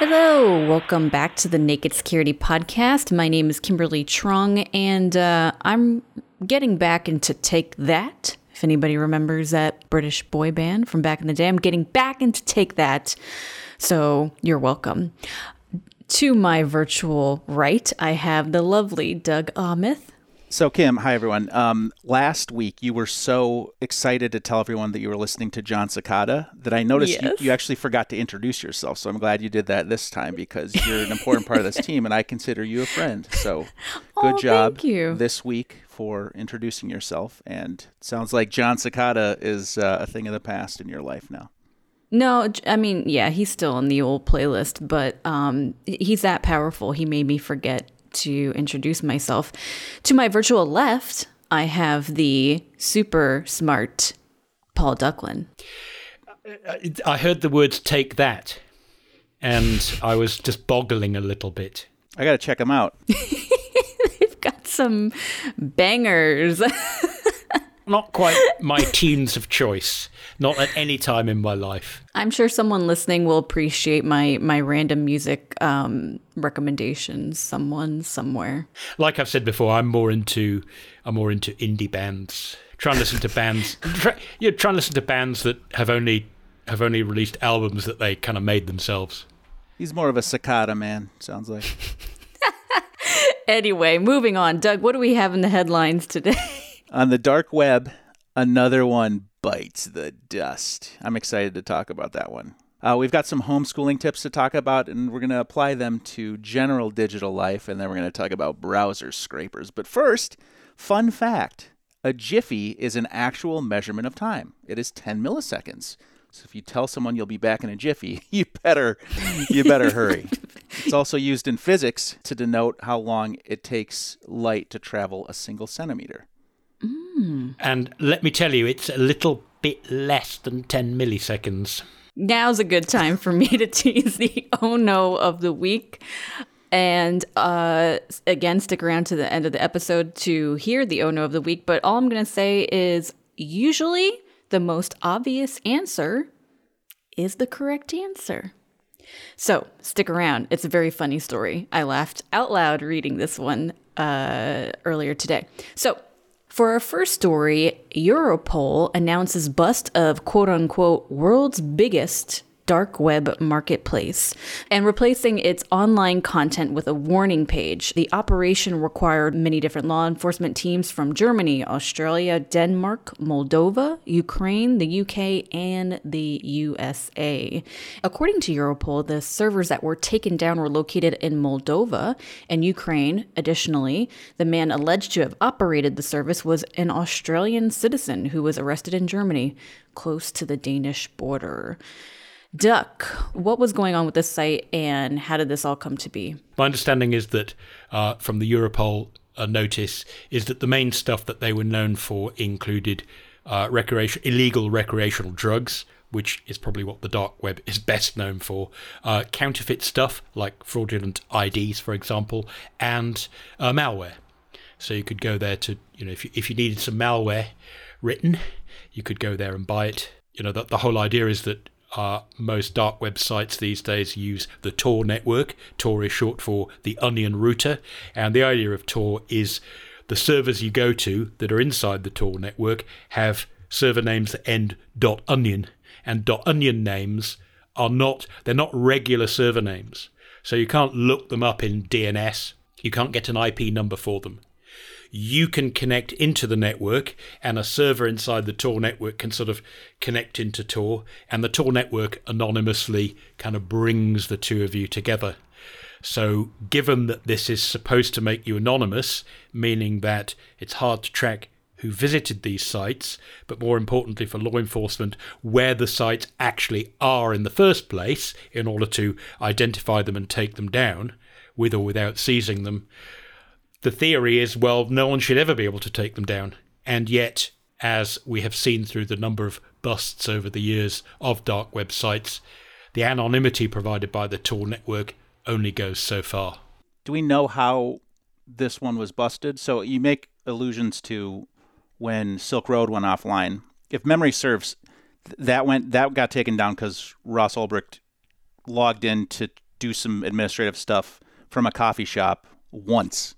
Hello, welcome back to the Naked Security Podcast. My name is Kimberly Truong, and uh, I'm getting back into Take That. If anybody remembers that British boy band from back in the day, I'm getting back into Take That. So you're welcome. To my virtual right, I have the lovely Doug Aamoth. So, Kim, hi everyone. Um, last week, you were so excited to tell everyone that you were listening to Jon Secada that I noticed yes. you, you, actually forgot to introduce yourself. So, I'm glad you did that this time because you're an important part of this team and I consider you a friend. So, good oh, job you. this week for introducing yourself. And sounds like Jon Secada is uh, a thing of the past in your life now. No, I mean, yeah, he's still on the old playlist, but um, he's that powerful. He made me forget to introduce myself. To my virtual left, I have the super smart Paul Ducklin. I heard the words take that, and I was just boggling a little bit. I got to check them out. They've got some bangers. Not quite my tunes of choice. Not at any time in my life. I'm sure someone listening will appreciate my my random music um, recommendations. Someone somewhere. Like I've said before, I'm more into I'm more into indie bands. Try and listen to bands. Try, yeah, try and listen to bands that have only have only released albums that they kind of made themselves. He's more of a cicada man. Sounds like. anyway, moving on. Doug, what do we have in the headlines today? On the dark web, another one bites the dust. I'm excited to talk about that one. Uh, we've got some homeschooling tips to talk about, and we're going to apply them to general digital life, and then we're going to talk about browser scrapers. But first, fun fact a jiffy is an actual measurement of time, it is 10 milliseconds. So if you tell someone you'll be back in a jiffy, you better you better hurry. It's also used in physics to denote how long it takes light to travel a single centimeter. Mm. And let me tell you, it's a little bit less than 10 milliseconds. Now's a good time for me to tease the oh no of the week. And uh, again, stick around to the end of the episode to hear the oh no of the week. But all I'm going to say is usually the most obvious answer is the correct answer. So stick around. It's a very funny story. I laughed out loud reading this one uh, earlier today. So for our first story, Europol announces bust of quote unquote world's biggest dark web marketplace and replacing its online content with a warning page. The operation required many different law enforcement teams from Germany, Australia, Denmark, Moldova, Ukraine, the UK, and the USA. According to Europol, the servers that were taken down were located in Moldova and Ukraine. Additionally, the man alleged to have operated the service was an Australian citizen who was arrested in Germany, close to the Danish border. Duck, what was going on with this site and how did this all come to be? My understanding is that uh, from the Europol uh, notice is that the main stuff that they were known for included uh, recreation, illegal recreational drugs, which is probably what the dark web is best known for, uh, counterfeit stuff like fraudulent IDs, for example, and uh, malware. So you could go there to, you know, if you, if you needed some malware written, you could go there and buy it. You know, the, the whole idea is that uh, most dark websites these days use the Tor network. Tor is short for the Onion router, and the idea of Tor is the servers you go to that are inside the Tor network have server names that end .onion, and .onion names are not they're not regular server names, so you can't look them up in DNS. You can't get an IP number for them you can connect into the network, and a server inside the Tor network can sort of connect into Tor, and the Tor network anonymously kind of brings the two of you together. So, given that this is supposed to make you anonymous, meaning that it's hard to track who visited these sites, but more importantly for law enforcement, where the sites actually are in the first place in order to identify them and take them down, with or without seizing them, the theory is well, no one should ever be able to take them down. And yet, as we have seen through the number of busts over the years of dark websites, the anonymity provided by the Tor network only goes so far. Do we know how this one was busted. So you make allusions to when Silk Road went offline. If memory serves, that went that got taken down because Ross Ulbricht logged in to do some administrative stuff from a coffee shop once.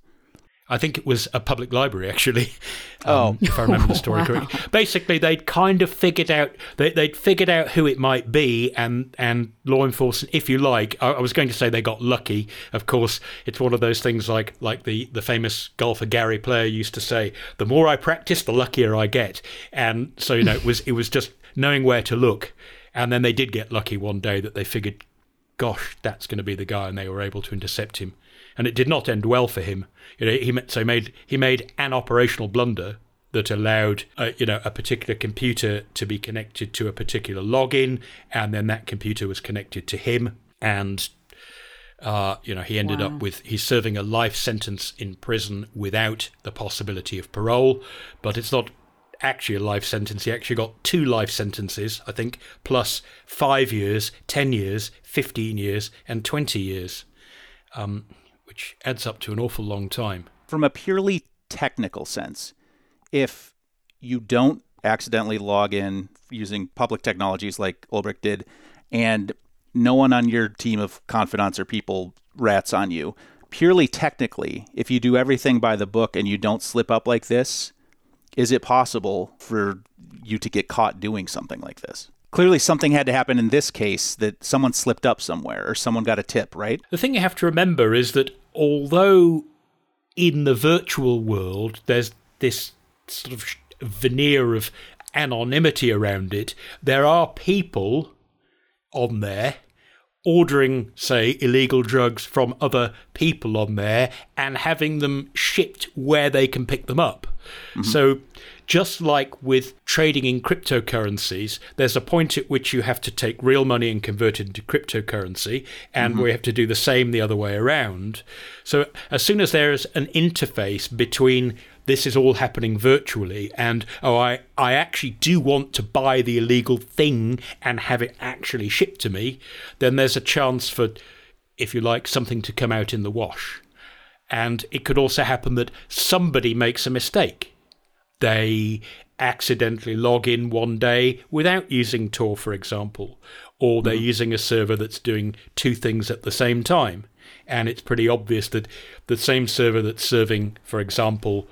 I think it was a public library, actually. Um, oh, if I remember the story wow. correctly. Basically, they'd kind of figured out they, would figured out who it might be, and and law enforcement, if you like. I, I, was going to say they got lucky. Of course, it's one of those things like like the the famous golfer Gary Player used to say: "The more I practice, the luckier I get." And so you know, it was it was just knowing where to look. And then they did get lucky one day that they figured, "Gosh, that's going to be the guy," and they were able to intercept him and it did not end well for him. You know, he so made he made an operational blunder that allowed uh, you know a particular computer to be connected to a particular login, and then that computer was connected to him, and uh, you know he ended wow. up with he's serving a life sentence in prison without the possibility of parole, but it's not actually a life sentence. He actually got two life sentences, I think, plus five years, ten years, fifteen years, and twenty years. Um, which adds up to an awful long time. From a purely technical sense, if you don't accidentally log in using public technologies like Ulbricht did, and no one on your team of confidants or people rats on you, purely technically, if you do everything by the book and you don't slip up like this, is it possible for you to get caught doing something like this? clearly something had to happen in this case that someone slipped up somewhere or someone got a tip, right? The thing you have to remember is that although in the virtual world there's this sort of veneer of anonymity around it, there are people on there ordering, say, illegal drugs from other people on there and having them shipped where they can pick them up. Mm-hmm. So just like with trading in cryptocurrencies, there's a point at which you have to take real money and convert it into cryptocurrency, and mm-hmm. we have to do the same the other way around. So as soon as there's an interface between this is all happening virtually and oh I, I actually do want to buy the illegal thing and have it actually shipped to me, then there's a chance for, if you like, something to come out in the wash. And it could also happen that somebody makes a mistake they accidentally log in one day without using Tor, for example, or they're mm. using a server that's doing two things at the same time. And it's pretty obvious that the same server that's serving, for example,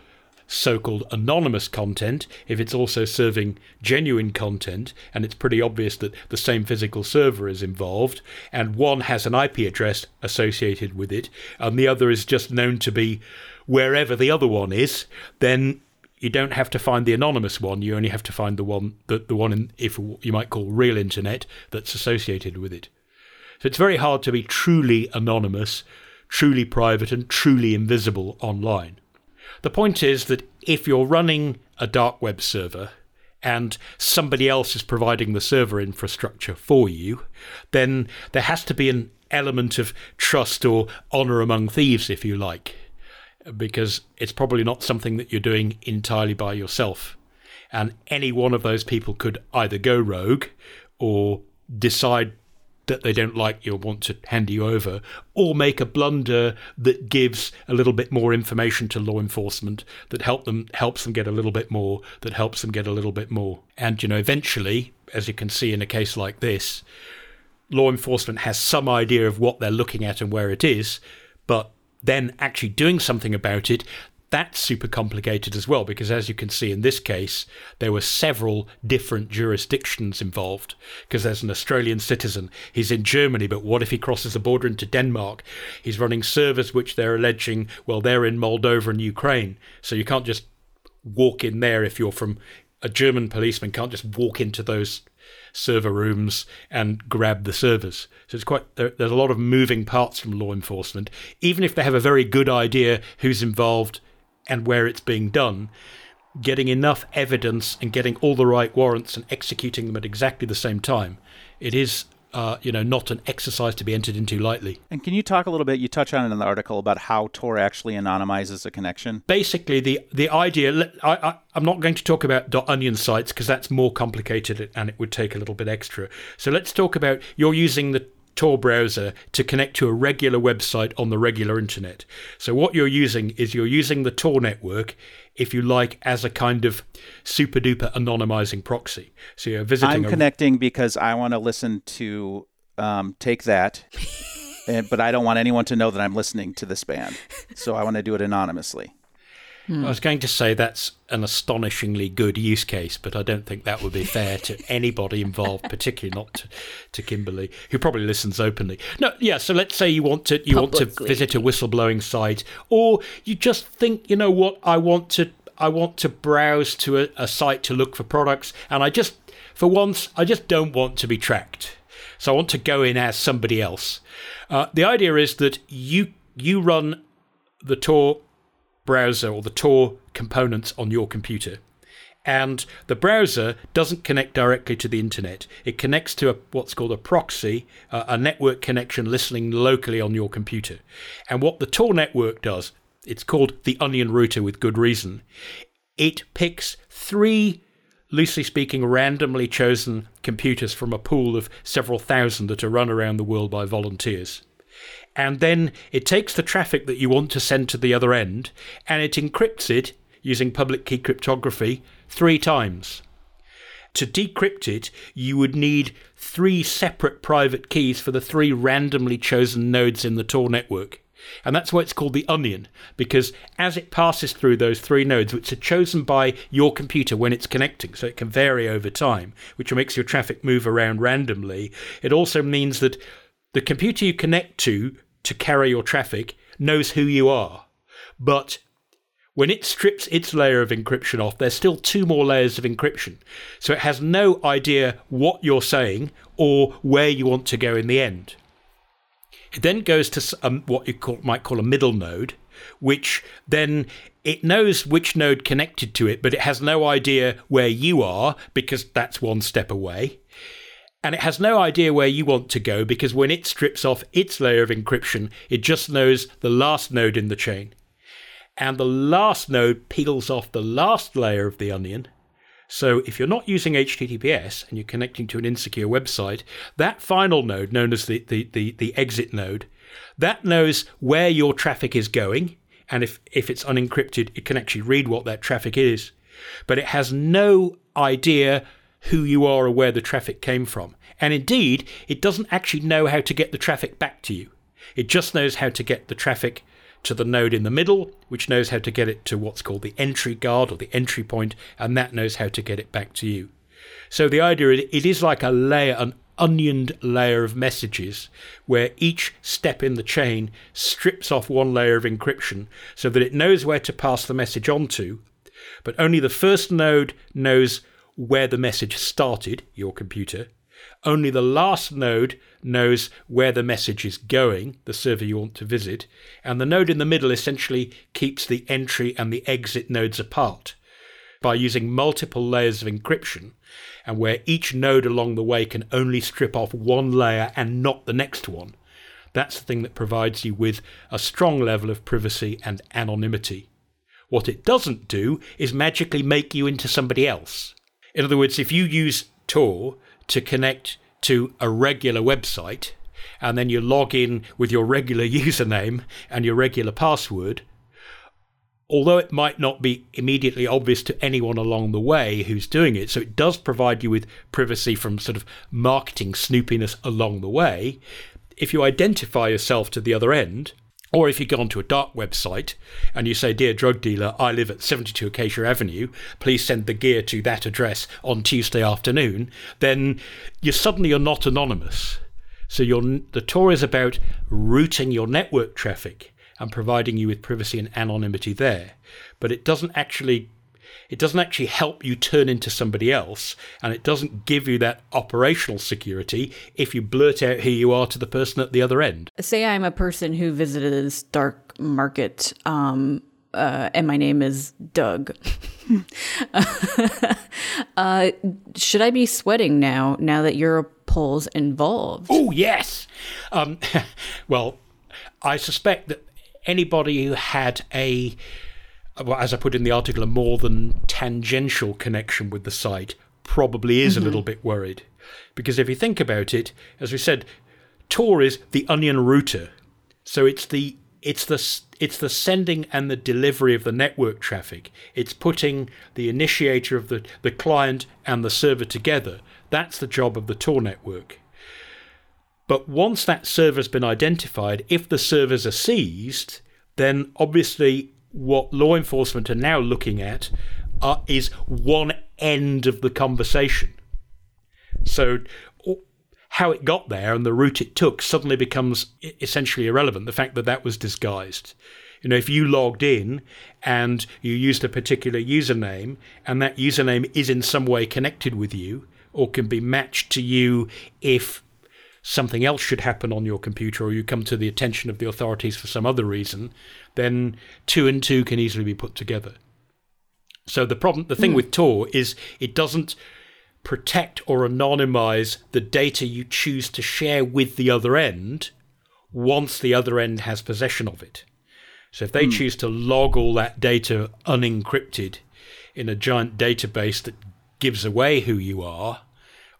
so called anonymous content, if it's also serving genuine content, and it's pretty obvious that the same physical server is involved, and one has an IP address associated with it, and the other is just known to be wherever the other one is, then you don't have to find the anonymous one. You only have to find the one that the one in, if you might call real internet that's associated with it. So it's very hard to be truly anonymous, truly private, and truly invisible online. The point is that if you're running a dark web server and somebody else is providing the server infrastructure for you, then there has to be an element of trust or honor among thieves, if you like because it's probably not something that you're doing entirely by yourself. And any one of those people could either go rogue or decide that they don't like you or want to hand you over, or make a blunder that gives a little bit more information to law enforcement that help them helps them get a little bit more, that helps them get a little bit more. And you know, eventually, as you can see in a case like this, law enforcement has some idea of what they're looking at and where it is, but then actually doing something about it, that's super complicated as well because as you can see in this case there were several different jurisdictions involved because there's an Australian citizen he's in Germany but what if he crosses the border into Denmark he's running servers which they're alleging well they're in Moldova and Ukraine so you can't just walk in there if you're from a German policeman can't just walk into those server rooms and grab the servers. So it's quite there, there's a lot of moving parts from law enforcement. Even if they have a very good idea who's involved and where it's being done, getting enough evidence and getting all the right warrants and executing them at exactly the same time, it is uh, you know, not an exercise to be entered into lightly. And can you talk a little bit? You touch on it in the article about how Tor actually anonymizes a connection. Basically, the the idea. I, I I'm not going to talk about .onion sites because that's more complicated and it would take a little bit extra. So let's talk about you're using the Tor browser to connect to a regular website on the regular internet. So what you're using is you're using the Tor network, if you like, as a kind of super duper anonymizing proxy. So you're visiting. I'm a, connecting because I want to listen to um, Take That, and, but I don't want anyone to know that I'm listening to this band. So I want to do it anonymously. I was going to say that's an astonishingly good use case, but I don't think that would be fair to anybody involved, particularly not to, to Kimberly, who probably listens openly. No, yeah. So let's say you want to you want to visit a whistleblowing site, or you just think, you know what, I want to I want to browse to a, a site to look for products, and I just for once I just don't want to be tracked. So I want to go in as somebody else. Uh, the idea is that you you run the Tor browser or the Tor components on your computer. And the browser doesn't connect directly to the internet. It connects to a, what's called a proxy, uh, a network connection listening locally on your computer. And what the Tor network does, it's called the Onion Router with good reason. It picks three, loosely speaking, randomly chosen computers from a pool of several thousand that are run around the world by volunteers and then it takes the traffic that you want to send to the other end and it encrypts it using public key cryptography three times. To decrypt it, you would need three separate private keys for the three randomly chosen nodes in the Tor network. And that's why it's called the onion, because as it passes through those three nodes, which are chosen by your computer when it's connecting, so it can vary over time, which makes your traffic move around randomly, it also means that the computer you connect to to carry your traffic knows who you are. But when it strips its layer of encryption off, there's still two more layers of encryption. So it has no idea what you're saying or where you want to go in the end. It then goes to um, what you call, might call a middle node, which then it knows which node connected to it, but it has no idea where you are because that's one step away. And it has no idea where you want to go because when it strips off its layer of encryption, it just knows the last node in the chain. And the last node peels off the last layer of the onion. So if you're not using HTTPS and you're connecting to an insecure website, that final node, known as the, the, the, the exit node, that knows where your traffic is going. And if, if it's unencrypted, it can actually read what that traffic is. But it has no idea who you are or where the traffic came from. And indeed, it doesn't actually know how to get the traffic back to you. It just knows how to get the traffic to the node in the middle, which knows how to get it to what's called the entry guard or the entry point, and that knows how to get it back to you. So the idea is it is like a layer, an onioned layer of messages, where each step in the chain strips off one layer of encryption so that it knows where to pass the message on to, but only the first node knows where the message started, your computer. Only the last node knows where the message is going, the server you want to visit, and the node in the middle essentially keeps the entry and the exit nodes apart by using multiple layers of encryption, and where each node along the way can only strip off one layer and not the next one. That's the thing that provides you with a strong level of privacy and anonymity. What it doesn't do is magically make you into somebody else. In other words, if you use Tor to connect to a regular website, and then you log in with your regular username and your regular password, although it might not be immediately obvious to anyone along the way who's doing it, so it does provide you with privacy from sort of marketing snoopiness along the way. If you identify yourself to the other end, or if you go onto a dark website and you say, Dear drug dealer, I live at 72 Acacia Avenue, please send the gear to that address on Tuesday afternoon, then you suddenly are not anonymous. So the Tor is about routing your network traffic and providing you with privacy and anonymity there. But it doesn't actually it doesn't actually help you turn into somebody else, and it doesn't give you that operational security if you blurt out who you are to the person at the other end. Say I'm a person who visited this dark market, um, uh, and my name is Doug. uh, should I be sweating now? Now that Europol's involved? Oh yes. Um, well, I suspect that anybody who had a well, as I put in the article, a more than tangential connection with the site probably is a mm-hmm. little bit worried. Because if you think about it, as we said, Tor is the onion router. So it's the it's the it's the sending and the delivery of the network traffic. It's putting the initiator of the, the client and the server together. That's the job of the Tor network. But once that server's been identified, if the servers are seized, then obviously what law enforcement are now looking at uh, is one end of the conversation. So how it got there and the route it took suddenly becomes essentially irrelevant. The fact that that was disguised. You know, if you logged in and you used a particular username and that username is in some way connected with you or can be matched to you if something else should happen on your computer or you come to the attention of the authorities for some other reason, then two and two can easily be put together. So the problem, the thing mm. with Tor is it doesn't protect or anonymize the data you choose to share with the other end once the other end has possession of it. So if they mm. choose to log all that data unencrypted in a giant database that gives away who you are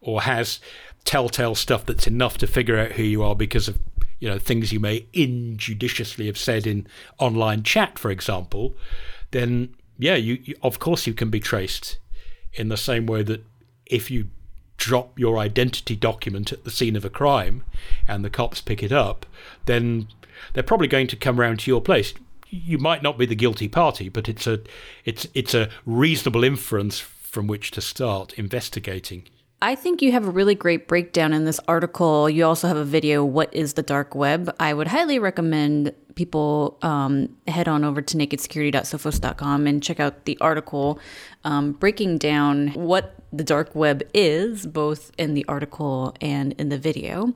or has telltale stuff that's enough to figure out who you are because of you know things you may injudiciously have said in online chat for example then yeah you, you of course you can be traced in the same way that if you drop your identity document at the scene of a crime and the cops pick it up, then they're probably going to come round to your place. You might not be the guilty party, but it's a it's it's a reasonable inference from which to start investigating. I think you have a really great breakdown in this article. You also have a video, What is the Dark Web? I would highly recommend people um, head on over to nakedsecurity.sophos.com and check out the article um, breaking down what the dark web is, both in the article and in the video.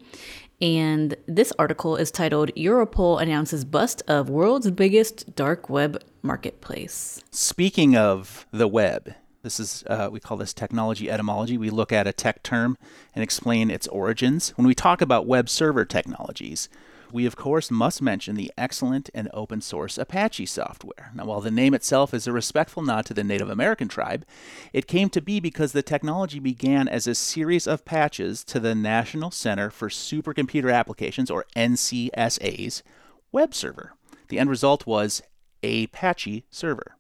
And this article is titled Europol Announces Bust of World's Biggest Dark Web Marketplace. Speaking of the web, this is, uh, we call this technology etymology. We look at a tech term and explain its origins. When we talk about web server technologies, we of course must mention the excellent and open source Apache software. Now, while the name itself is a respectful nod to the Native American tribe, it came to be because the technology began as a series of patches to the National Center for Supercomputer Applications, or NCSA's, web server. The end result was Apache server.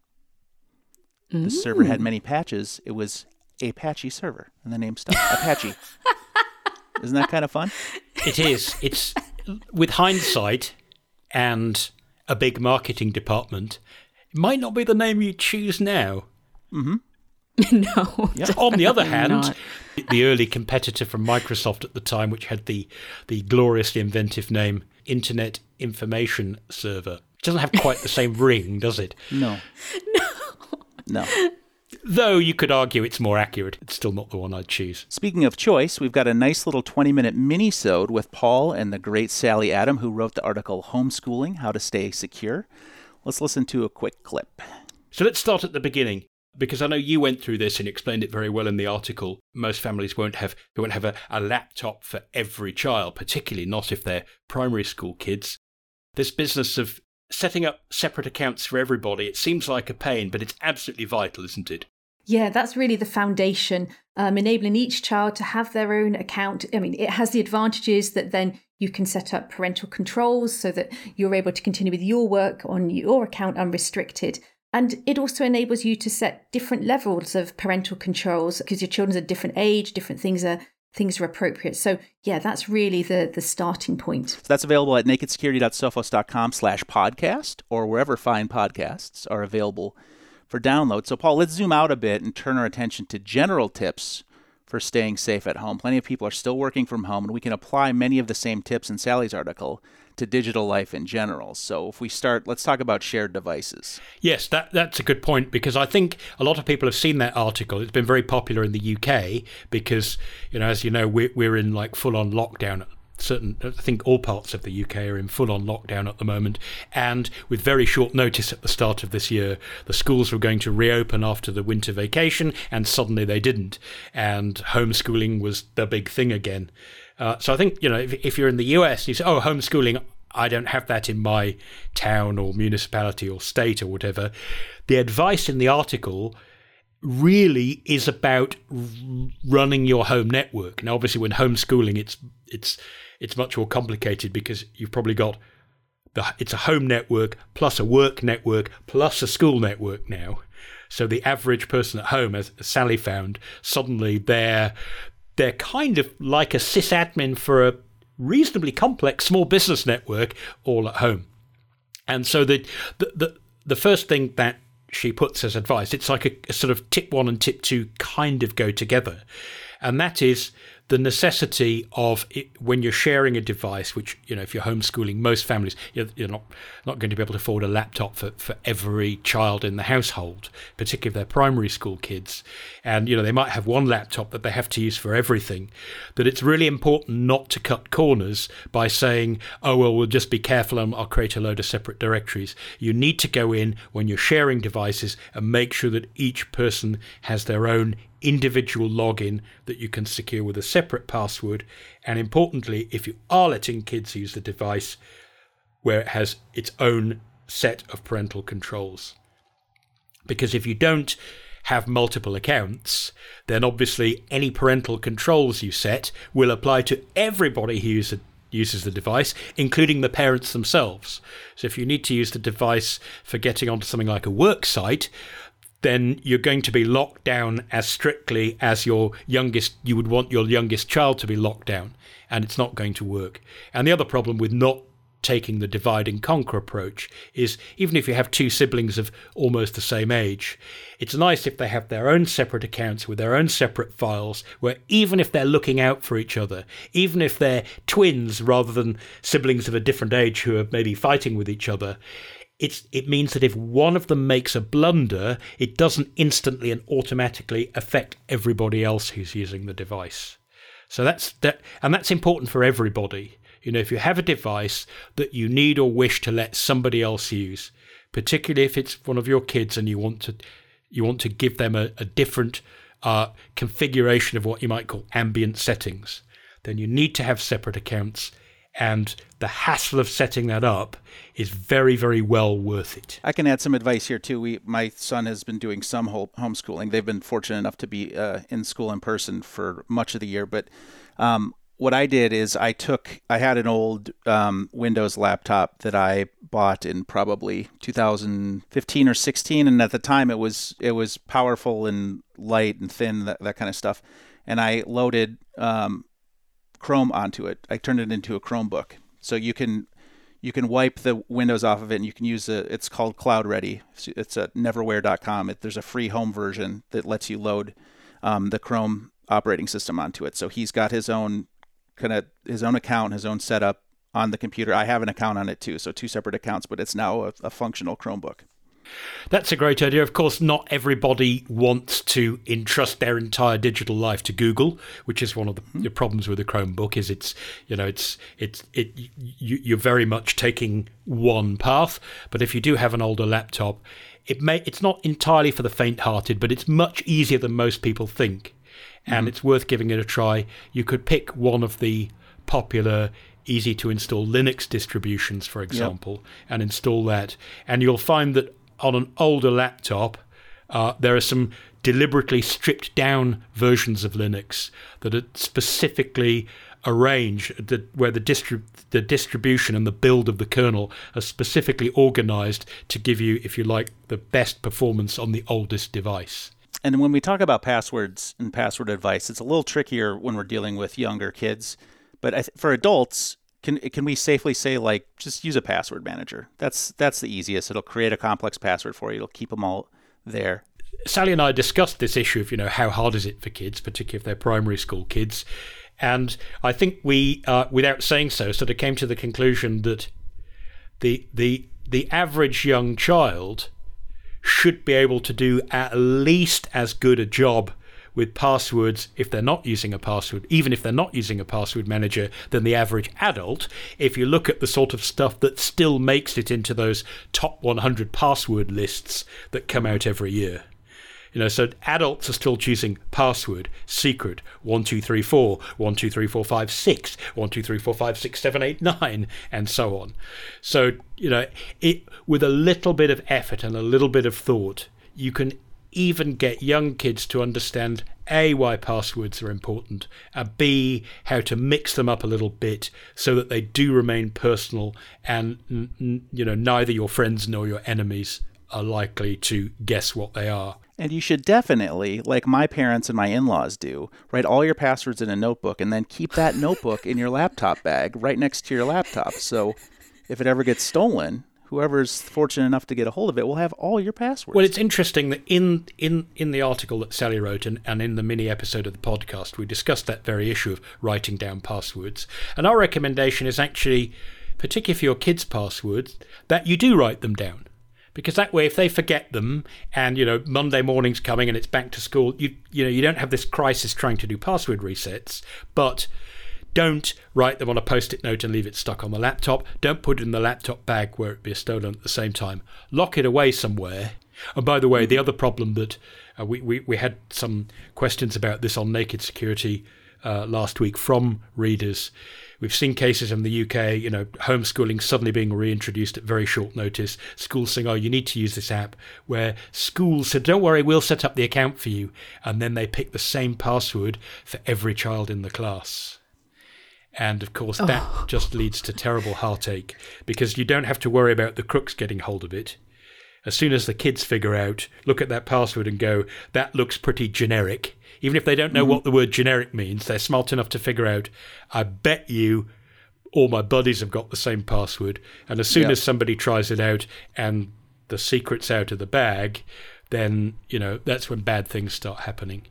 The server had many patches. It was Apache server, and the name stuck. Apache. Isn't that kind of fun? It is. It's with hindsight and a big marketing department. It might not be the name you choose now. Mm-hmm. no. Yeah. On the other hand, not. the early competitor from Microsoft at the time, which had the the gloriously inventive name Internet Information Server, doesn't have quite the same ring, does it? No. No. No. Though you could argue it's more accurate, it's still not the one I'd choose. Speaking of choice, we've got a nice little 20 minute mini-sode with Paul and the great Sally Adam, who wrote the article Homeschooling How to Stay Secure. Let's listen to a quick clip. So let's start at the beginning. Because I know you went through this and explained it very well in the article. Most families won't have they won't have a, a laptop for every child, particularly not if they're primary school kids. This business of setting up separate accounts for everybody, it seems like a pain, but it's absolutely vital, isn't it? Yeah, that's really the foundation, um, enabling each child to have their own account. I mean, it has the advantages that then you can set up parental controls so that you're able to continue with your work on your account unrestricted. And it also enables you to set different levels of parental controls because your children's a different age, different things are things are appropriate. So yeah, that's really the the starting point. So that's available at nakedsecurity.sophos.com slash podcast or wherever fine podcasts are available for download. So Paul, let's zoom out a bit and turn our attention to general tips for staying safe at home. Plenty of people are still working from home, and we can apply many of the same tips in Sally's article to digital life in general. So if we start, let's talk about shared devices. Yes, that that's a good point because I think a lot of people have seen that article. It's been very popular in the UK because you know, as you know, we're we're in like full on lockdown certain I think all parts of the UK are in full on lockdown at the moment and with very short notice at the start of this year the schools were going to reopen after the winter vacation and suddenly they didn't and homeschooling was the big thing again uh, so I think you know if, if you're in the US, you say, "Oh, homeschooling." I don't have that in my town or municipality or state or whatever. The advice in the article really is about running your home network. Now, obviously, when homeschooling, it's it's it's much more complicated because you've probably got the it's a home network plus a work network plus a school network now. So the average person at home, as Sally found, suddenly they're they're kind of like a sysadmin for a reasonably complex small business network all at home. And so the the the, the first thing that she puts as advice, it's like a, a sort of tip one and tip two kind of go together. And that is the necessity of it, when you're sharing a device, which you know, if you're homeschooling, most families you're, you're, not not going to be able to afford a laptop for, for every child in the household, particularly if they're primary school kids, and you know they might have one laptop that they have to use for everything. That it's really important not to cut corners by saying, "Oh well, we'll just be careful and I'll create a load of separate directories." You need to go in when you're sharing devices and make sure that each person has their own individual login that you can secure with a separate password. And importantly, if you are letting kids use the device, where it has its own set of parental controls. Because if you don't have multiple accounts, then obviously any parental controls you set will apply to everybody who uses uses the device, including the parents themselves. So if you need to use the device for getting onto something like a work site, then you're going to be locked down as strictly as your youngest you would want your youngest child to be locked down and it's not going to work. And the other problem with not taking the divide and conquer approach is even if you have two siblings of almost the same age it's nice if they have their own separate accounts with their own separate files where even if they're looking out for each other even if they're twins rather than siblings of a different age who are maybe fighting with each other it's, it means that if one of them makes a blunder, it doesn't instantly and automatically affect everybody else who's using the device. So that's that, and that's important for everybody. You know, if you have a device that you need or wish to let somebody else use, particularly if it's one of your kids and you want to, you want to give them a, a different uh, configuration of what you might call ambient settings, then you need to have separate accounts and the hassle of setting that up is very very well worth it. I can add some advice here too. We my son has been doing some homeschooling. They've been fortunate enough to be uh, in school in person for much of the year but um, what i did is i took i had an old um, windows laptop that i bought in probably 2015 or 16 and at the time it was it was powerful and light and thin that, that kind of stuff. And i loaded um, Chrome onto it. I turned it into a Chromebook, so you can you can wipe the Windows off of it, and you can use it. It's called Cloud Ready. It's at neverware.com It, there's a free home version that lets you load um, the Chrome operating system onto it. So he's got his own kind of his own account, his own setup on the computer. I have an account on it too, so two separate accounts, but it's now a, a functional Chromebook. That's a great idea. Of course, not everybody wants to entrust their entire digital life to Google, which is one of the, mm-hmm. problems with the Chromebook. Is it's you know it's it's it you, you're very much taking one path. But if you do have an older laptop, it may it's not entirely for the faint-hearted, but it's much easier than most people think, and mm-hmm. it's worth giving it a try. You could pick one of the popular easy to install Linux distributions, for example, yep. and install that. And you'll find that on an older laptop, uh, there are some deliberately stripped down versions of Linux that are specifically arranged, that, where the, the distribution and the build of the kernel are specifically organized to give you, if you like, the best performance on the oldest device. And when we talk about passwords and password advice, it's a little trickier when we're dealing with younger kids. But th- for adults, can can we safely say like just use a password manager? That's that's the easiest. It'll create a complex password for you. It'll keep them all there. Sally and I discussed this issue of you know how hard is it for kids, particularly if they're primary school kids, and I think we, uh, without saying so, sort of came to the conclusion that the the the average young child should be able to do at least as good a job with passwords if they're not using a password, even if they're not using a password manager, than the average adult. If you look at the sort of stuff that still makes it into those top 100 password lists that come out every year. You know, so adults are still choosing password, secret, 1234, 123456, 12345678, and so on. So, you know, it, with a little bit of effort and a little bit of thought, you can even get young kids to understand A, why passwords are important, and B, how to mix them up a little bit so that they do remain personal and, you know, neither your friends nor your enemies are likely to guess what they are. And you should definitely, like my parents and my in laws do, write all your passwords in a notebook and then keep that notebook in your laptop bag right next to your laptop. So if it ever gets stolen, whoever's fortunate enough to get a hold of it will have all your passwords. Well, it's interesting that in in in the article that Sally wrote and, and in the mini episode of the podcast, we discussed that very issue of writing down passwords. And our recommendation is actually, particularly for your kids' passwords, that you do write them down. Because that way, if they forget them, and you know Monday morning's coming and it's back to school, you you know you don't have this crisis trying to do password resets, but don't write them on a post it note and leave it stuck on the laptop. Don't put it in the laptop bag where it'd be stolen at the same time. Lock it away somewhere. And by the way, the other problem that uh, we, we, we had some questions about this on Naked Security uh, last week from readers. We've seen cases in the UK, you know, homeschooling suddenly being reintroduced at very short notice. Schools saying, oh, you need to use this app, where schools said, don't worry, we'll set up the account for you. And then they pick the same password for every child in the class. And of course, that oh. just leads to terrible heartache because you don't have to worry about the crooks getting hold of it. As soon as the kids figure out, look at that password and go, that looks pretty generic. Even if they don't know mm-hmm. what the word generic means, they're smart enough to figure out, I bet you all my buddies have got the same password. And as soon yep. as somebody tries it out and the secret's out of the bag, then, you know, that's when bad things start happening.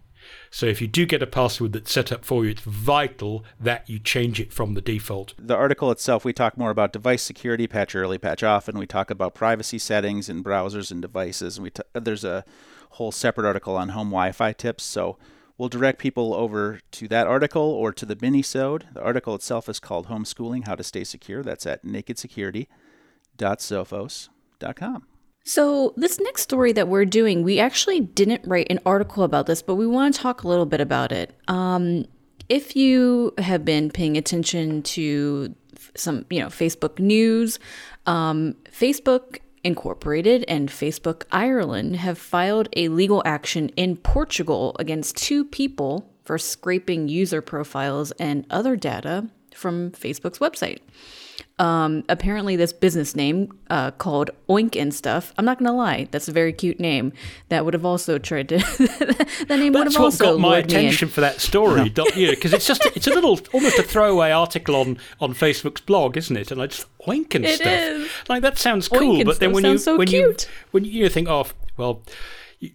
So if you do get a password that's set up for you, it's vital that you change it from the default. The article itself, we talk more about device security, patch early, patch often. We talk about privacy settings in browsers and devices. And we t- there's a whole separate article on home Wi-Fi tips. So we'll direct people over to that article or to the mini-sode. The article itself is called Homeschooling: How to Stay Secure. That's at nakedsecurity.sophos.com. So, this next story that we're doing, we actually didn't write an article about this, but we want to talk a little bit about it. Um, if you have been paying attention to some, you know, Facebook news, um, Facebook Incorporated and Facebook Ireland have filed a legal action in Portugal against two people for scraping user profiles and other data from Facebook's website. Um, apparently, this business name uh, called Oink and Stuff. I'm not gonna lie, that's a very cute name. That would have also tried to. that name would have also got my attention for that story, Because it's just it's a little almost a throwaway article on on Facebook's blog, isn't it? And I just Oink and it Stuff. Is. Like that sounds cool, but then when you so when cute. you when you think, oh well, you,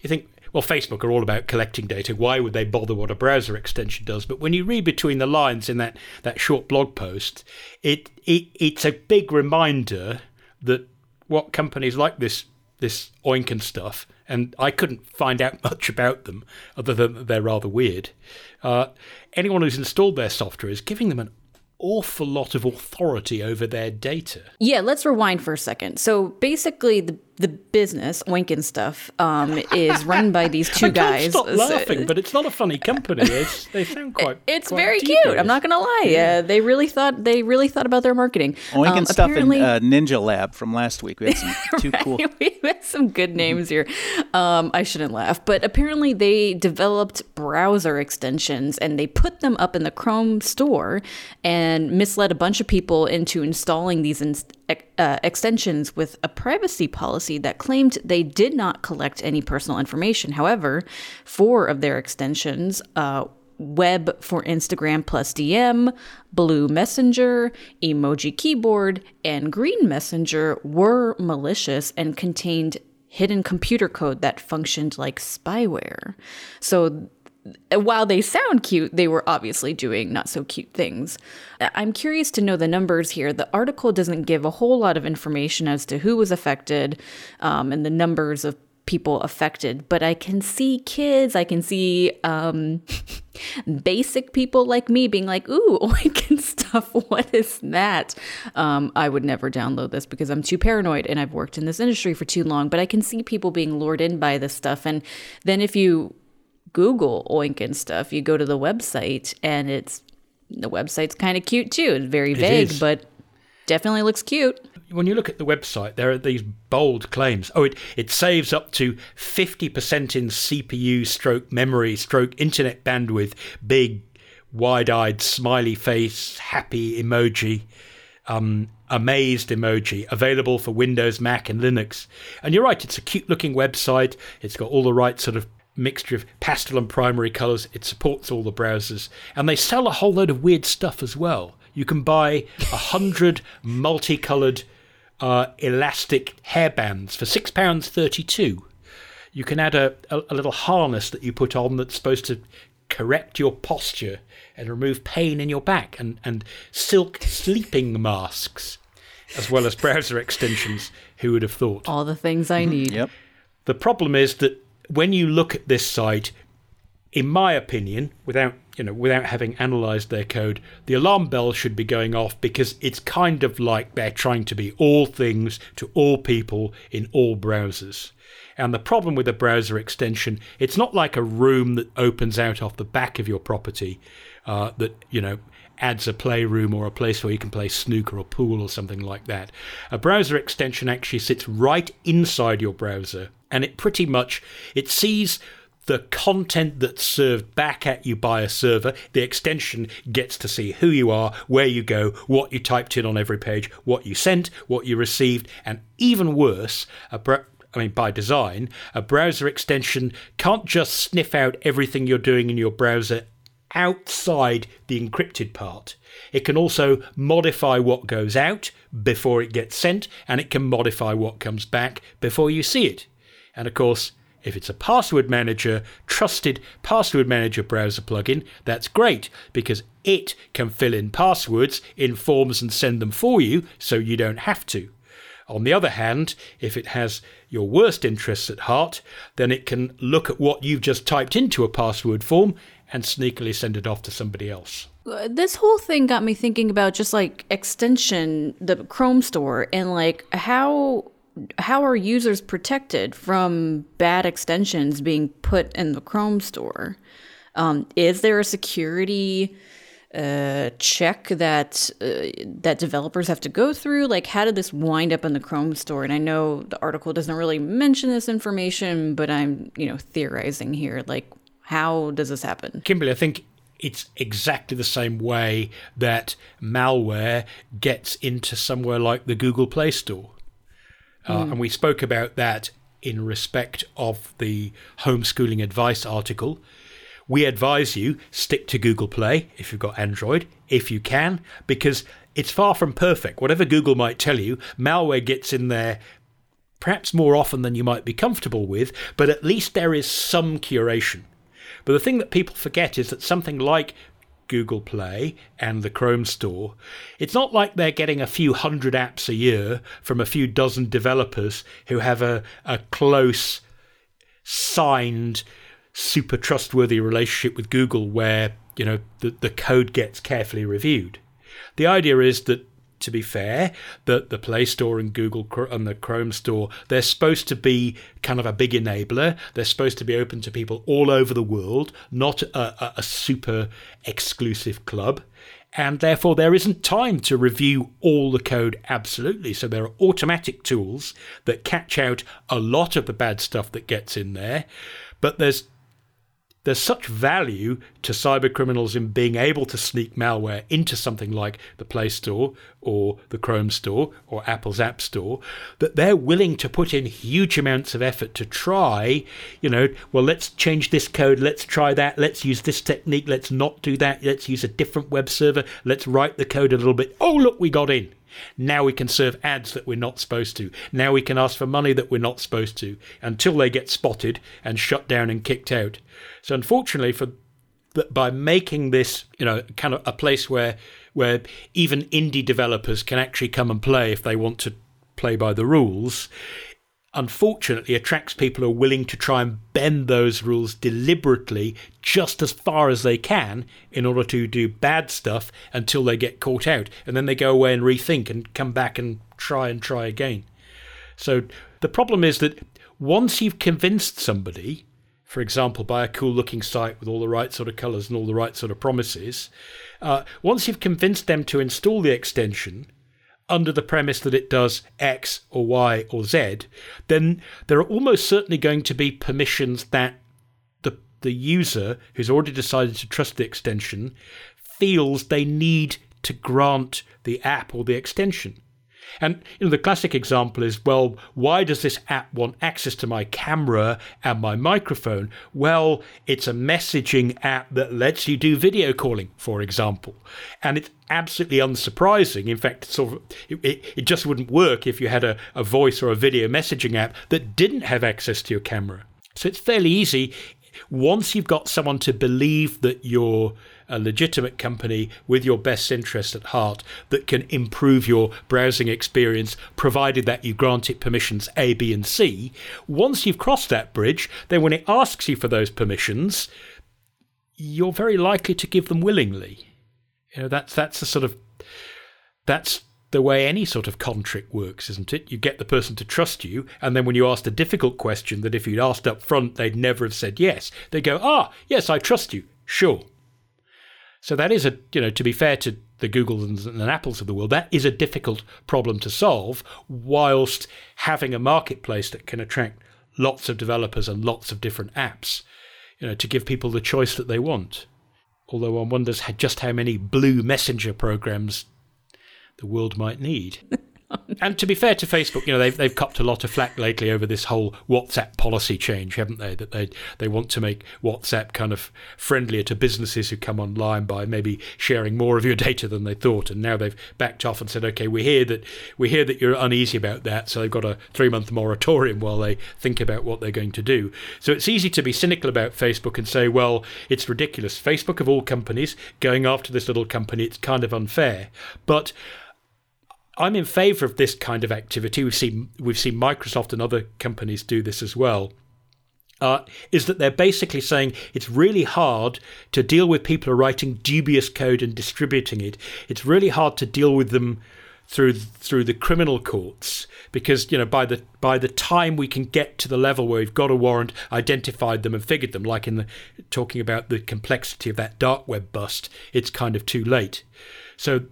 you think well, Facebook are all about collecting data. Why would they bother what a browser extension does? But when you read between the lines in that, that short blog post, it, it it's a big reminder that what companies like this this Oink and stuff, and I couldn't find out much about them other than that they're rather weird. Uh, anyone who's installed their software is giving them an awful lot of authority over their data. Yeah, let's rewind for a second. So basically, the the business Oink and Stuff um, is run by these two I guys. Stop laughing, but it's not a funny company. It's, they sound quite. It's quite very devious. cute. I'm not gonna lie. Yeah. Uh, they really thought they really thought about their marketing. Oink um, and Stuff and uh, Ninja Lab from last week. We had some too right? cool. we had some good names here. Um, I shouldn't laugh, but apparently they developed browser extensions and they put them up in the Chrome store and misled a bunch of people into installing these. In- uh, extensions with a privacy policy that claimed they did not collect any personal information. However, four of their extensions, uh, Web for Instagram plus DM, Blue Messenger, Emoji Keyboard, and Green Messenger, were malicious and contained hidden computer code that functioned like spyware. So while they sound cute, they were obviously doing not so cute things. I'm curious to know the numbers here. The article doesn't give a whole lot of information as to who was affected um, and the numbers of people affected, but I can see kids, I can see um, basic people like me being like, ooh, oink and stuff. What is that? Um, I would never download this because I'm too paranoid and I've worked in this industry for too long, but I can see people being lured in by this stuff. And then if you Google Oink and stuff, you go to the website and it's the website's kind of cute too. It's very vague, but definitely looks cute. when you look at the website, there are these bold claims. Oh, it, it saves up to 50% in CPU stroke memory stroke internet bandwidth, big, wide eyed, smiley face, happy emoji, um, amazed emoji, available for Windows, Mac, and Linux. And you're right, it's a cute looking website. It's got all the right sort of mixture of pastel and primary colors. It supports all the browsers. And they sell a whole load of weird stuff as well. You can buy a hundred multicolored uh, elastic hairbands for six pounds thirty-two. You can add a, a, a little harness that you put on that's supposed to correct your posture and remove pain in your back, and, and silk sleeping masks, as well as browser extensions. Who would have thought? All the things I need. Yep. The problem is that when you look at this site, in my opinion, without you know, without having analysed their code, the alarm bell should be going off because it's kind of like they're trying to be all things to all people in all browsers. And the problem with a browser extension, it's not like a room that opens out off the back of your property uh, that, you know, adds a playroom or a place where you can play snooker or pool or something like that. A browser extension actually sits right inside your browser and it pretty much it sees the content that's served back at you by a server. The extension gets to see who you are, where you go, what you typed in on every page, what you sent, what you received, and even worse, I mean, by design, a browser extension can't just sniff out everything you're doing in your browser outside the encrypted part. It can also modify what goes out before it gets sent, and it can modify what comes back before you see it. And of course, if it's a password manager, trusted password manager browser plugin, that's great because it can fill in passwords in forms and send them for you so you don't have to. On the other hand, if it has your worst interests at heart, then it can look at what you've just typed into a password form and sneakily send it off to somebody else. This whole thing got me thinking about just like extension, the Chrome store, and like how how are users protected from bad extensions being put in the Chrome store? Um, is there a security uh, check that uh, that developers have to go through? Like, how did this wind up in the Chrome store? And I know the article doesn't really mention this information, but I'm you know theorizing here. Like, how does this happen? Kimberly, I think it's exactly the same way that malware gets into somewhere like the Google Play Store. Uh, And we spoke about that in respect of the homeschooling advice article. We advise you stick to Google Play if you've got Android, if you can, because it's far from perfect. Whatever Google might tell you, malware gets in there perhaps more often than you might be comfortable with, but at least there is some curation. But the thing that people forget is that something like Google Play and the Chrome Store, it's not like they're getting a few hundred apps a year from a few dozen developers who have a, a close, signed, super trustworthy relationship with Google where, you know, the, the code gets carefully reviewed. The idea is that to be fair, that the Play Store and Google and the Chrome Store, they're supposed to be kind of a big enabler. They're supposed to be open to people all over the world, not a, a, a super exclusive club. And therefore, there isn't time to review all the code absolutely. So, there are automatic tools that catch out a lot of the bad stuff that gets in there. But there's there's such value to cyber criminals in being able to sneak malware into something like the Play Store or the Chrome Store or Apple's App Store that they're willing to put in huge amounts of effort to try, you know, well, let's change this code, let's try that, let's use this technique, let's not do that, let's use a different web server, let's write the code a little bit. Oh, look, we got in. Now we can serve ads that we're not supposed to. Now we can ask for money that we're not supposed to until they get spotted and shut down and kicked out. So unfortunately, for by making this, you know, kind of a place where where even indie developers can actually come and play if they want to play by the rules, unfortunately attracts people who are willing to try and bend those rules deliberately just as far as they can in order to do bad stuff until they get caught out. And then they go away and rethink and come back and try and try again. So the problem is that once you've convinced somebody, for example, by a cool looking site with all the right sort of colors and all the right sort of promises, uh, once you've convinced them to install the extension, under the premise that it does X or Y or Z, then there are almost certainly going to be permissions that the the user who's already decided to trust the extension feels they need to grant the app or the extension. And you know, the classic example is, well, why does this app want access to my camera and my microphone? Well, it's a messaging app that lets you do video calling, for example. And it's absolutely unsurprising. In fact, sort of, it, it, just wouldn't work if you had a, a voice or a video messaging app that didn't have access to your camera. So it's fairly easy once you've got someone to believe that you're a legitimate company with your best interest at heart that can improve your browsing experience, provided that you grant it permissions A, B, and C. Once you've crossed that bridge, then when it asks you for those permissions, you're very likely to give them willingly. You know, that's that's the sort of that's the way any sort of contract works, isn't it? You get the person to trust you, and then when you ask a difficult question that if you'd asked up front, they'd never have said yes, they go, Ah, yes, I trust you. Sure. So that is a, you know, to be fair to the Googles and, and Apples of the world, that is a difficult problem to solve, whilst having a marketplace that can attract lots of developers and lots of different apps, you know, to give people the choice that they want. Although one wonders just how many blue messenger programs the world might need. and to be fair to Facebook, you know they've they've copped a lot of flack lately over this whole WhatsApp policy change, haven't they? That they they want to make WhatsApp kind of friendlier to businesses who come online by maybe sharing more of your data than they thought. And now they've backed off and said, okay, we hear that we hear that you're uneasy about that, so they've got a three month moratorium while they think about what they're going to do. So it's easy to be cynical about Facebook and say, well, it's ridiculous. Facebook of all companies going after this little company, it's kind of unfair, but I'm in favour of this kind of activity. We've seen we've seen Microsoft and other companies do this as well. Uh, is that they're basically saying it's really hard to deal with people who are writing dubious code and distributing it. It's really hard to deal with them through through the criminal courts because you know by the by the time we can get to the level where we've got a warrant, identified them and figured them, like in the talking about the complexity of that dark web bust, it's kind of too late. So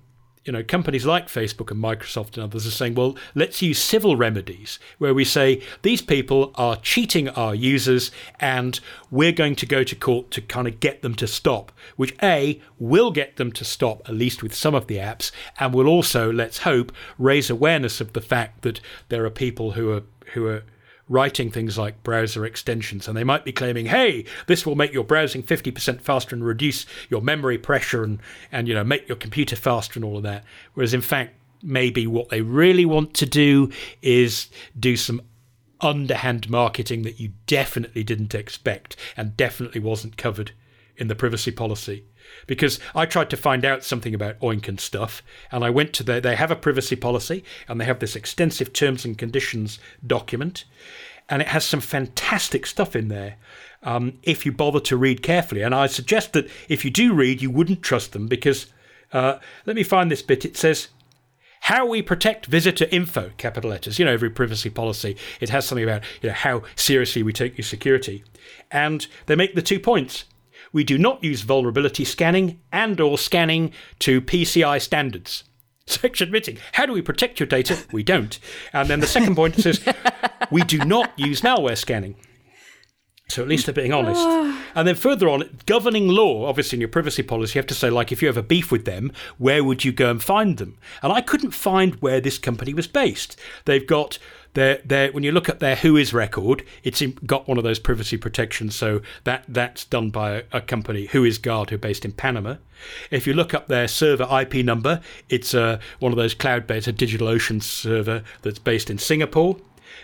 you know, companies like Facebook and Microsoft and others are saying, well, let's use civil remedies where we say these people are cheating our users and we're going to go to court to kind of get them to stop, which A, will get them to stop, at least with some of the apps, and will also, let's hope, raise awareness of the fact that there are people who are who are writing things like browser extensions, and they might be claiming, "Hey, this will make your browsing 50% faster and reduce your memory pressure and and you know make your computer faster and all of that." Whereas in fact, maybe what they really want to do is do some underhand marketing that you definitely didn't expect and definitely wasn't covered in the privacy policy because I tried to find out something about Oink and stuff, and I went to their. They have a privacy policy, and they have this extensive terms and conditions document, and it has some fantastic stuff in there. Um, if you bother to read carefully, and I suggest that if you do read, you wouldn't trust them because. Uh, let me find this bit. It says how we protect visitor info, capital letters. You know, every privacy policy, it has something about you know how seriously we take your security. And they make the two points we do not use vulnerability scanning and or scanning to PCI standards. Section admitting, how do we protect your data? We don't. And then the second point says, we do not use malware scanning. So at least they're being honest. and then further on, governing law, obviously in your privacy policy, you have to say, like, if you have a beef with them, where would you go and find them? And I couldn't find where this company was based. They've got when you look at their Whois record, it's got one of those privacy protections. So that that's done by a, a company WhoisGuard who are based in Panama. If you look up their server IP number, it's uh, one of those cloud-based a DigitalOcean server that's based in Singapore.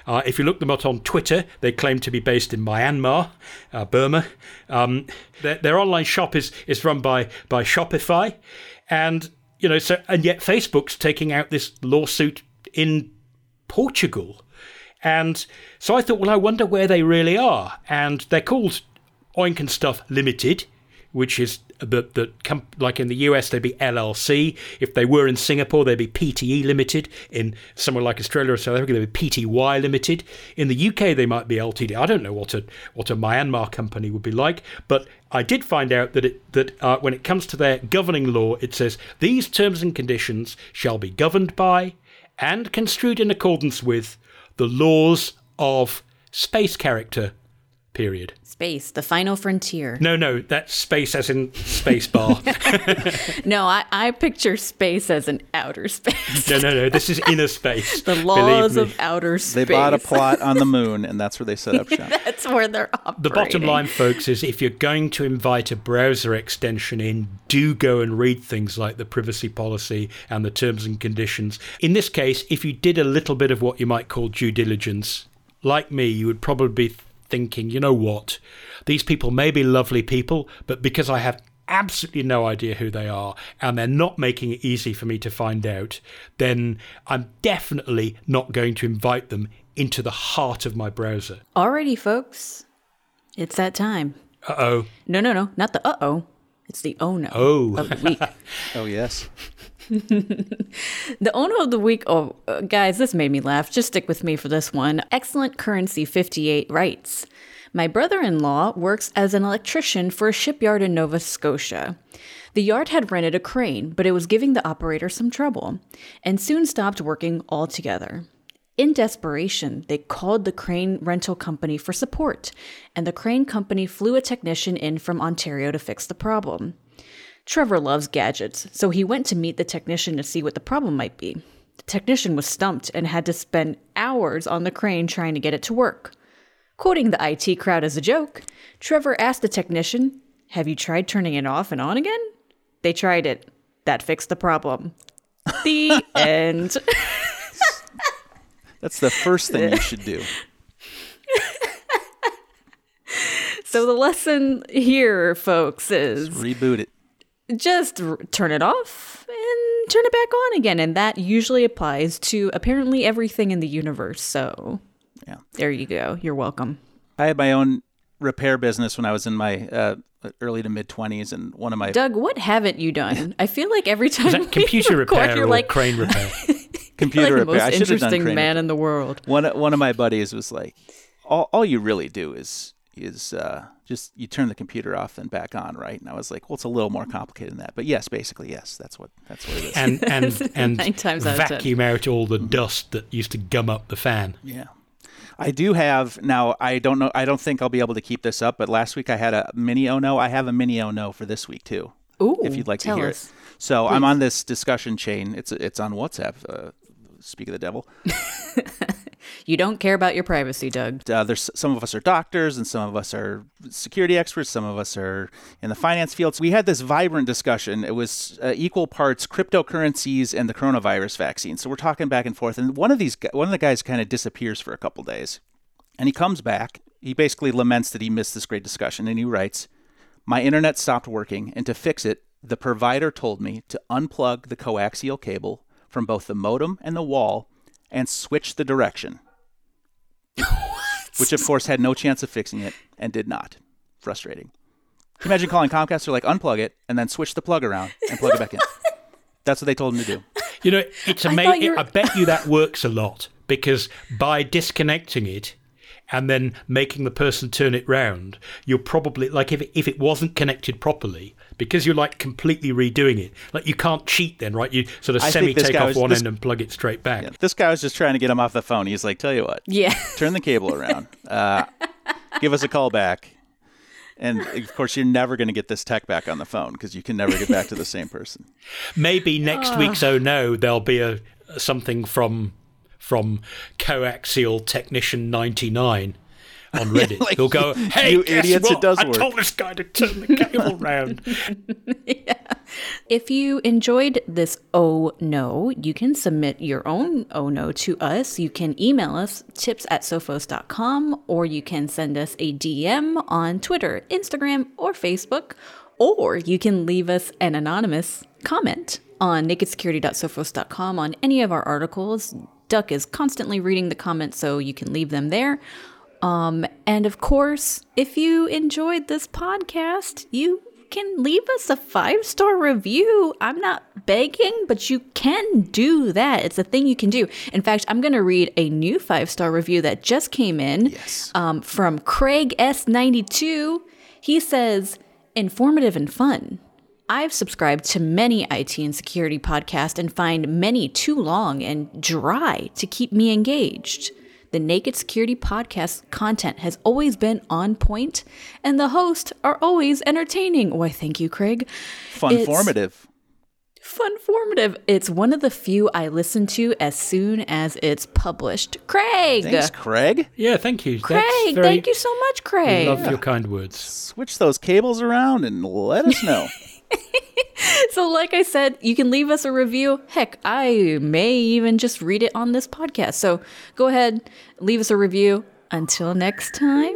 Uh, if you look them up on Twitter, they claim to be based in Myanmar, uh, Burma. Um, their, their, online shop is, is run by, by Shopify. And, you know, so, and yet Facebook's taking out this lawsuit in Portugal. And so I thought, well, I wonder where they really are. And they're called Oink and Stuff Limited, which is that that com- like in the US they'd be LLC. If they were in Singapore, they'd be PTE Limited. In somewhere like Australia or South Africa, they'd be PTY Limited. In the UK, they might be LTD. I don't know what a what a Myanmar company would be like, but I did find out that it that uh, when it comes to their governing law, it says these terms and conditions shall be governed by and construed in accordance with the laws of space character. Period. Space, the final frontier. No, no, that's space as in space bar. No, I, I picture space as an outer space. no, no, no. This is inner space. the laws of outer space. They bought a plot on the moon, and that's where they set up shop. That's where they're operating. The bottom line, folks, is if you're going to invite a browser extension in, do go and read things like the privacy policy and the terms and conditions. In this case, if you did a little bit of what you might call due diligence, like me, you would probably be thinking, you know what? These people may be lovely people, but because I have absolutely no idea who they are and they're not making it easy for me to find out, then I'm definitely not going to invite them into the heart of my browser. Alrighty, folks. It's that time. Uh oh. No, no, no. Not the uh oh. It's the oh no Oh. of the week. Oh yes. The owner of the week. Oh, uh, guys, this made me laugh. Just stick with me for this one. Excellent Currency 58 writes My brother in law works as an electrician for a shipyard in Nova Scotia. The yard had rented a crane, but it was giving the operator some trouble and soon stopped working altogether. In desperation, they called the crane rental company for support, and the crane company flew a technician in from Ontario to fix the problem. Trevor loves gadgets, so he went to meet the technician to see what the problem might be. The technician was stumped and had to spend hours on the crane trying to get it to work. Quoting the IT crowd as a joke, Trevor asked the technician, Have you tried turning it off and on again? They tried it. That fixed the problem. The end. That's the first thing you should do. So the lesson here, folks, is Reboot it. Just r- turn it off and turn it back on again. And that usually applies to apparently everything in the universe. So Yeah. there you go. You're welcome. I had my own repair business when I was in my uh, early to mid twenties, and one of my Doug, what haven't you done? I feel like every time that computer record, repair you're like, crane repair? computer like the repair. I most should have done interesting crane man in the world. one one of my buddies was like, all, all you really do is is uh, just you turn the computer off then back on, right? And I was like, well, it's a little more complicated than that, but yes, basically yes, that's what that's what it is. and and and Nine times out vacuum out all the dust that used to gum up the fan. yeah. I do have now. I don't know. I don't think I'll be able to keep this up. But last week I had a mini oh no. I have a mini oh no for this week too. Ooh, if you'd like to hear us. it. So I'm on this discussion chain. It's it's on WhatsApp. Uh, speak of the devil. You don't care about your privacy, Doug. uh, there's some of us are doctors and some of us are security experts some of us are in the finance fields. We had this vibrant discussion. It was uh, equal parts cryptocurrencies and the coronavirus vaccine. So we're talking back and forth and one of these one of the guys kind of disappears for a couple days and he comes back. He basically laments that he missed this great discussion and he writes my internet stopped working and to fix it the provider told me to unplug the coaxial cable from both the modem and the wall and switch the direction which of course had no chance of fixing it and did not. Frustrating. Can you imagine calling Comcast? They're like, unplug it and then switch the plug around and plug it back in. That's what they told him to do. You know, it's amazing. you were- I bet you that works a lot because by disconnecting it and then making the person turn it round, you're probably like if it, if it wasn't connected properly, because you're like completely redoing it. Like you can't cheat then, right? You sort of I semi take off was- one this- end and plug it straight back. Yeah, this guy was just trying to get him off the phone. He's like, tell you what, Yeah. turn the cable around. Uh, give us a call back. And of course, you're never going to get this tech back on the phone because you can never get back to the same person. Maybe next week's oh no, there'll be a something from from coaxial technician ninety nine on Reddit. like, He'll go, "Hey, you guess idiots, it what? does I work." told this guy to turn the cable round." If you enjoyed this Oh No, you can submit your own Oh No to us. You can email us tips at sophos.com or you can send us a DM on Twitter, Instagram, or Facebook, or you can leave us an anonymous comment on nakedsecurity.sophos.com on any of our articles. Duck is constantly reading the comments, so you can leave them there. Um, and of course, if you enjoyed this podcast, you can leave us a five star review. I'm not begging, but you can do that. It's a thing you can do. In fact, I'm going to read a new five star review that just came in Yes. um, from Craig S92. He says, informative and fun. I've subscribed to many IT and security podcasts and find many too long and dry to keep me engaged. The Naked Security Podcast content has always been on point, and the hosts are always entertaining. Why, thank you, Craig. Fun It's- formative. Fun formative. It's one of the few I listen to as soon as it's published. Craig! Thanks, Craig. Yeah, thank you. Craig, very, thank you so much, We Craig. love your kind words. Switch those cables around and let us know. So, like I said, you can leave us a review. Heck, I may even just read it on this podcast. So, go ahead, leave us a review. Until next time,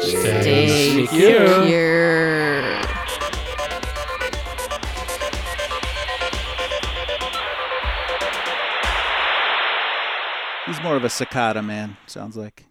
stay secure. He's more of a Secada man, sounds like.